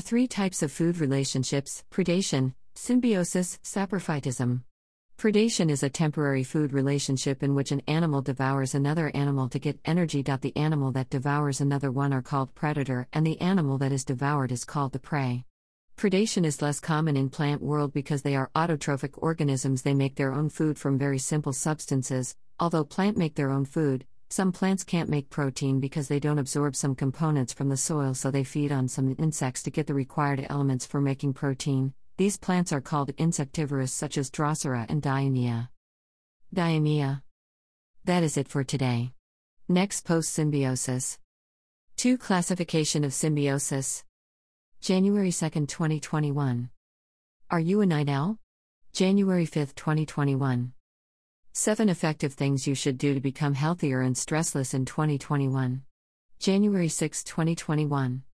three types of food relationships predation, symbiosis, saprophytism. Predation is a temporary food relationship in which an animal devours another animal to get energy. The animal that devours another one are called predator, and the animal that is devoured is called the prey. Predation is less common in plant world because they are autotrophic organisms they make their own food from very simple substances although plant make their own food some plants can't make protein because they don't absorb some components from the soil so they feed on some insects to get the required elements for making protein these plants are called insectivorous such as drosera and Dionaea Dionaea that is it for today next post symbiosis 2 classification of symbiosis January 2, 2021. Are you a night owl? January 5, 2021. 7 effective things you should do to become healthier and stressless in 2021. January 6, 2021.